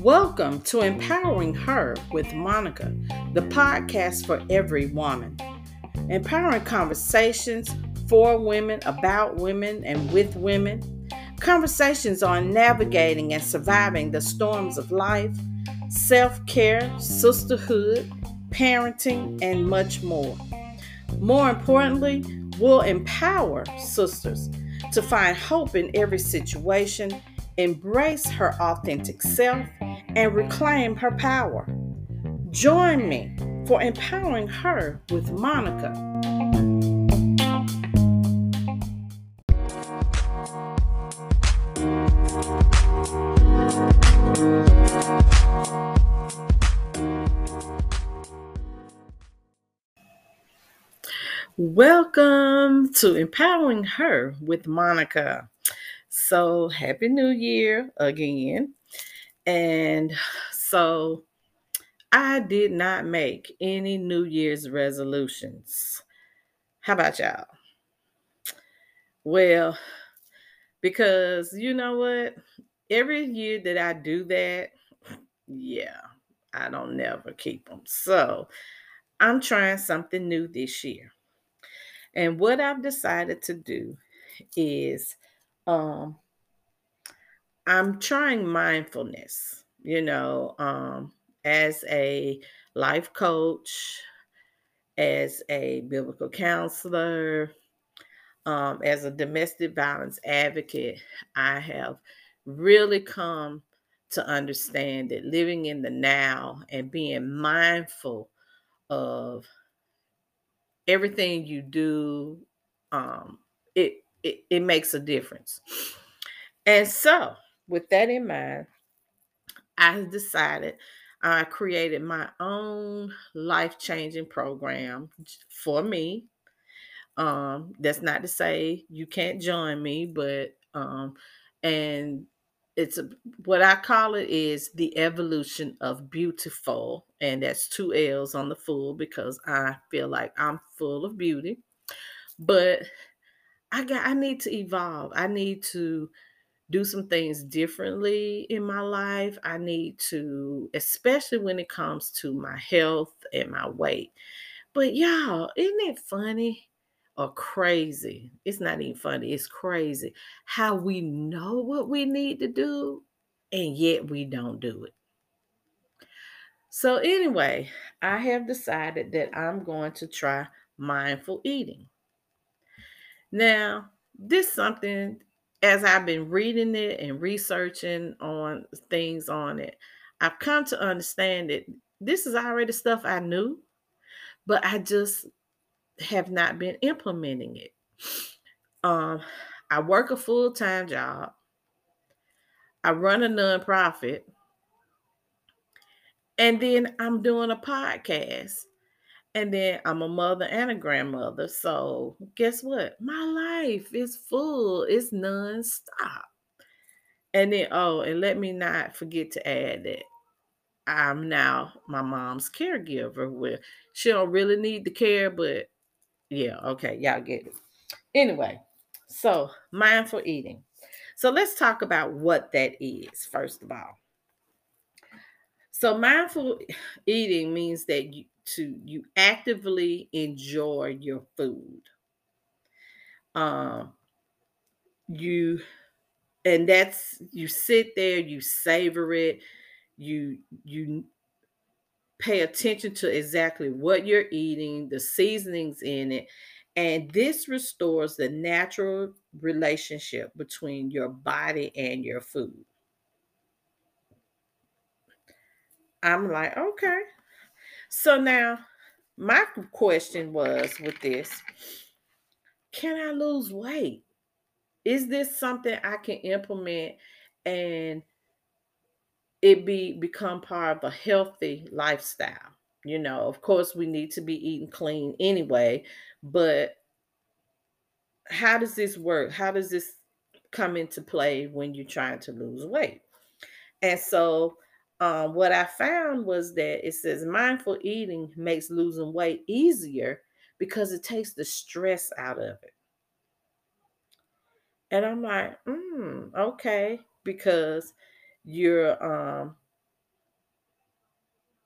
Welcome to Empowering Her with Monica, the podcast for every woman. Empowering conversations for women, about women, and with women. Conversations on navigating and surviving the storms of life, self care, sisterhood, parenting, and much more. More importantly, we'll empower sisters to find hope in every situation, embrace her authentic self, and reclaim her power. Join me for empowering her with Monica. Welcome to Empowering Her with Monica. So, Happy New Year again. And so I did not make any New Year's resolutions. How about y'all? Well, because you know what? Every year that I do that, yeah, I don't never keep them. So I'm trying something new this year. And what I've decided to do is um I'm trying mindfulness, you know, um, as a life coach, as a biblical counselor, um, as a domestic violence advocate, I have really come to understand that living in the now and being mindful of everything you do, um, it, it, it makes a difference. And so, with that in mind, I decided I created my own life changing program for me. Um, that's not to say you can't join me, but um, and it's a, what I call it is the evolution of beautiful, and that's two L's on the full because I feel like I'm full of beauty, but I got I need to evolve. I need to do some things differently in my life. I need to, especially when it comes to my health and my weight. But y'all, isn't it funny or crazy? It's not even funny, it's crazy how we know what we need to do and yet we don't do it. So, anyway, I have decided that I'm going to try mindful eating. Now, this something as I've been reading it and researching on things on it, I've come to understand that this is already stuff I knew, but I just have not been implementing it. Um, I work a full time job. I run a nonprofit. And then I'm doing a podcast. And then I'm a mother and a grandmother. So guess what? My life is full. It's nonstop. And then, oh, and let me not forget to add that I'm now my mom's caregiver where she don't really need the care, but yeah, okay, y'all get it. Anyway, so mindful eating. So let's talk about what that is, first of all. So mindful eating means that you to you actively enjoy your food. Um, you and that's you sit there, you savor it, you you pay attention to exactly what you're eating, the seasonings in it, and this restores the natural relationship between your body and your food. I'm like, okay, so now, my question was with this can I lose weight? Is this something I can implement and it be become part of a healthy lifestyle? You know, of course, we need to be eating clean anyway, but how does this work? How does this come into play when you're trying to lose weight? And so um, what I found was that it says mindful eating makes losing weight easier because it takes the stress out of it. And I'm like, mm, okay, because you're um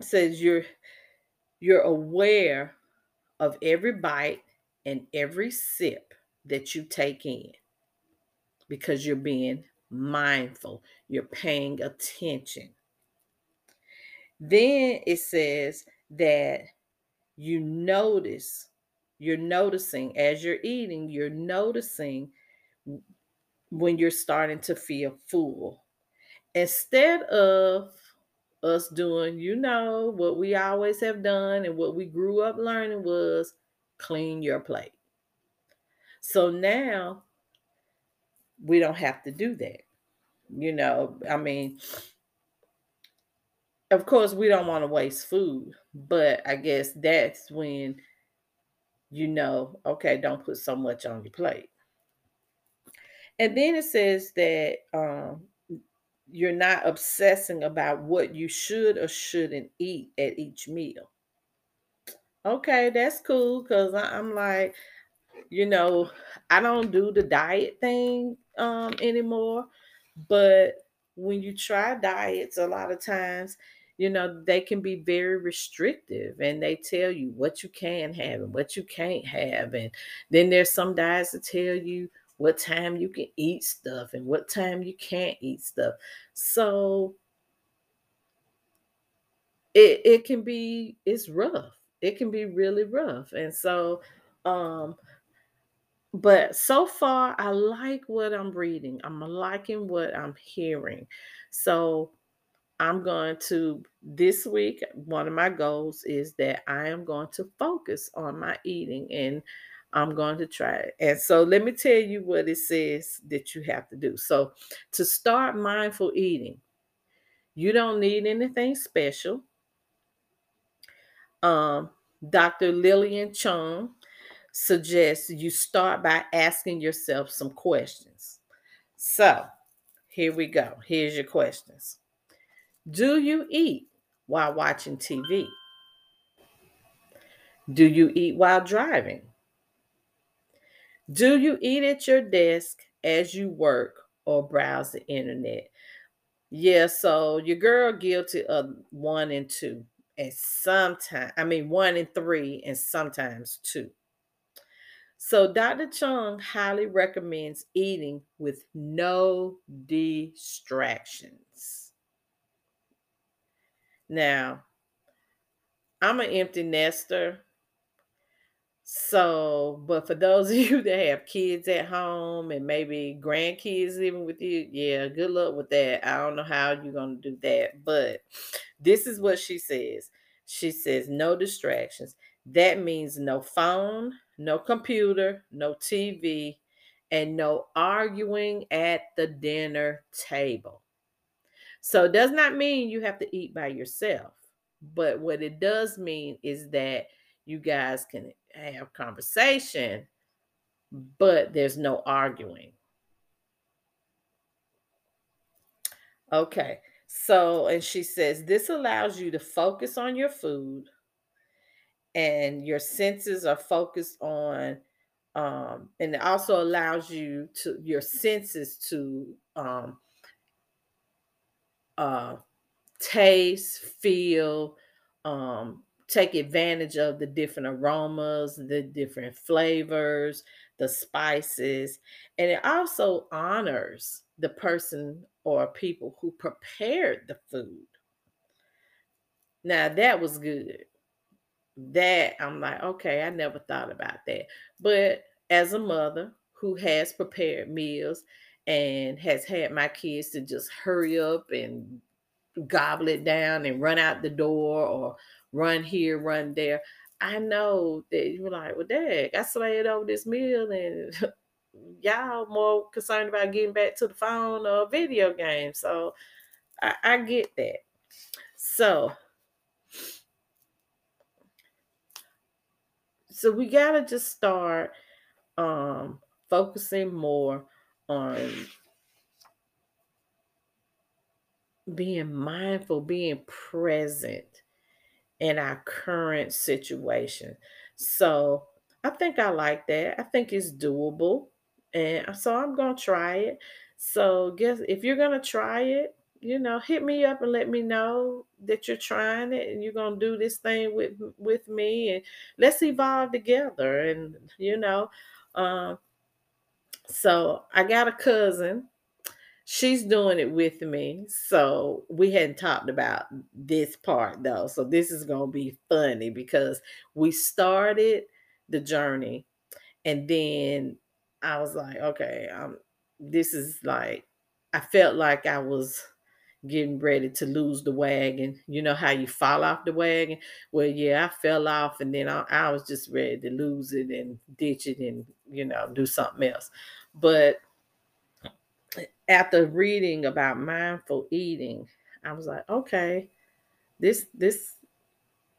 says you're you're aware of every bite and every sip that you take in because you're being mindful, you're paying attention. Then it says that you notice, you're noticing as you're eating, you're noticing when you're starting to feel full. Instead of us doing, you know, what we always have done and what we grew up learning was clean your plate. So now we don't have to do that. You know, I mean, of course, we don't want to waste food, but I guess that's when you know, okay, don't put so much on your plate. And then it says that um, you're not obsessing about what you should or shouldn't eat at each meal. Okay, that's cool because I'm like, you know, I don't do the diet thing um, anymore. But when you try diets, a lot of times, you know, they can be very restrictive and they tell you what you can have and what you can't have. And then there's some diets that tell you what time you can eat stuff and what time you can't eat stuff. So it, it can be, it's rough. It can be really rough. And so, um, but so far I like what I'm reading. I'm liking what I'm hearing. So I'm going to this week one of my goals is that I am going to focus on my eating and I'm going to try it. And so let me tell you what it says that you have to do. So to start mindful eating, you don't need anything special. Um, Dr. Lilian Cheung suggests you start by asking yourself some questions. So, here we go. Here's your questions. Do you eat while watching TV? Do you eat while driving? Do you eat at your desk as you work or browse the internet? Yeah, so your girl guilty of one and two, and sometimes, I mean, one and three, and sometimes two. So, Dr. Cheung highly recommends eating with no distractions. Now, I'm an empty nester. So, but for those of you that have kids at home and maybe grandkids living with you, yeah, good luck with that. I don't know how you're going to do that, but this is what she says. She says, no distractions. That means no phone, no computer, no TV, and no arguing at the dinner table. So it does not mean you have to eat by yourself, but what it does mean is that you guys can have conversation, but there's no arguing. Okay. So, and she says this allows you to focus on your food and your senses are focused on um, and it also allows you to your senses to um, uh, taste, feel, um, take advantage of the different aromas, the different flavors, the spices, and it also honors the person or people who prepared the food. Now that was good that I'm like, okay, I never thought about that. But as a mother who has prepared meals and has had my kids to just hurry up and gobble it down and run out the door or run here, run there. I know that you're like, well, dad, I slayed over this meal and y'all more concerned about getting back to the phone or video game. So I, I get that. So so we gotta just start um focusing more on being mindful, being present in our current situation. So I think I like that. I think it's doable. And so I'm gonna try it. So guess if you're gonna try it, you know, hit me up and let me know that you're trying it and you're gonna do this thing with with me and let's evolve together. And you know, um, so I got a cousin. She's doing it with me. So we hadn't talked about this part though. So this is gonna be funny because we started the journey and then I was like, okay, um, this is like I felt like I was getting ready to lose the wagon. You know how you fall off the wagon? Well, yeah, I fell off and then I, I was just ready to lose it and ditch it and, you know, do something else. But after reading about mindful eating, I was like, okay, this, this,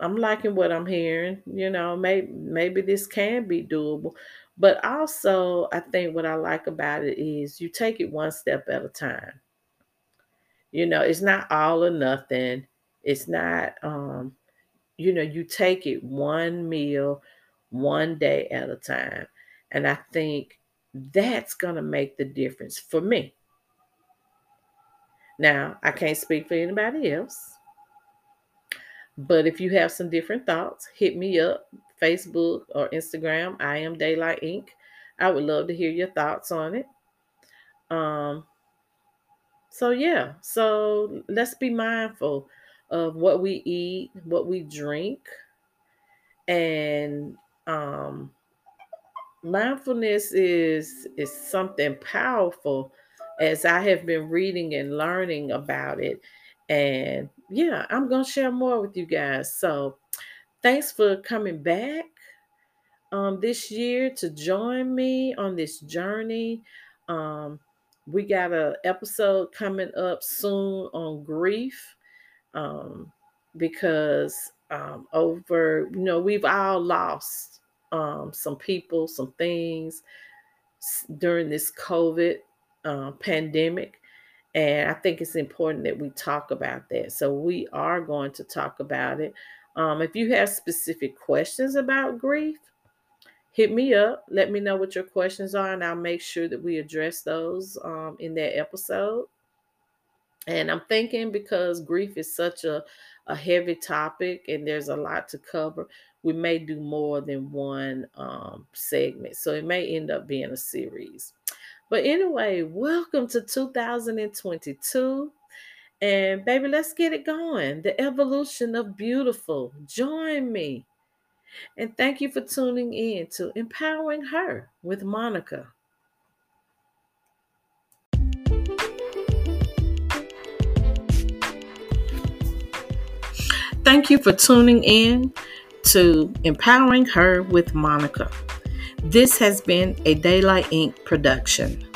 I'm liking what I'm hearing. You know, maybe maybe this can be doable. But also, I think what I like about it is you take it one step at a time. You know, it's not all or nothing. It's not um, you know, you take it one meal, one day at a time. And I think that's going to make the difference for me. Now, I can't speak for anybody else. But if you have some different thoughts, hit me up, Facebook or Instagram. I am Daylight Inc. I would love to hear your thoughts on it. Um, so yeah, so let's be mindful of what we eat, what we drink, and um, mindfulness is is something powerful as I have been reading and learning about it. And yeah, I'm going to share more with you guys. So thanks for coming back um, this year to join me on this journey. Um, we got a episode coming up soon on grief um, because um, over, you know, we've all lost um, some people, some things during this COVID uh, pandemic. And I think it's important that we talk about that. So we are going to talk about it. Um, if you have specific questions about grief, hit me up. Let me know what your questions are, and I'll make sure that we address those um, in that episode. And I'm thinking because grief is such a, a heavy topic and there's a lot to cover, we may do more than one um, segment. So it may end up being a series. But anyway, welcome to 2022. And baby, let's get it going. The evolution of beautiful. Join me. And thank you for tuning in to Empowering Her with Monica. Thank you for tuning in to Empowering Her with Monica. This has been a Daylight Inc. production.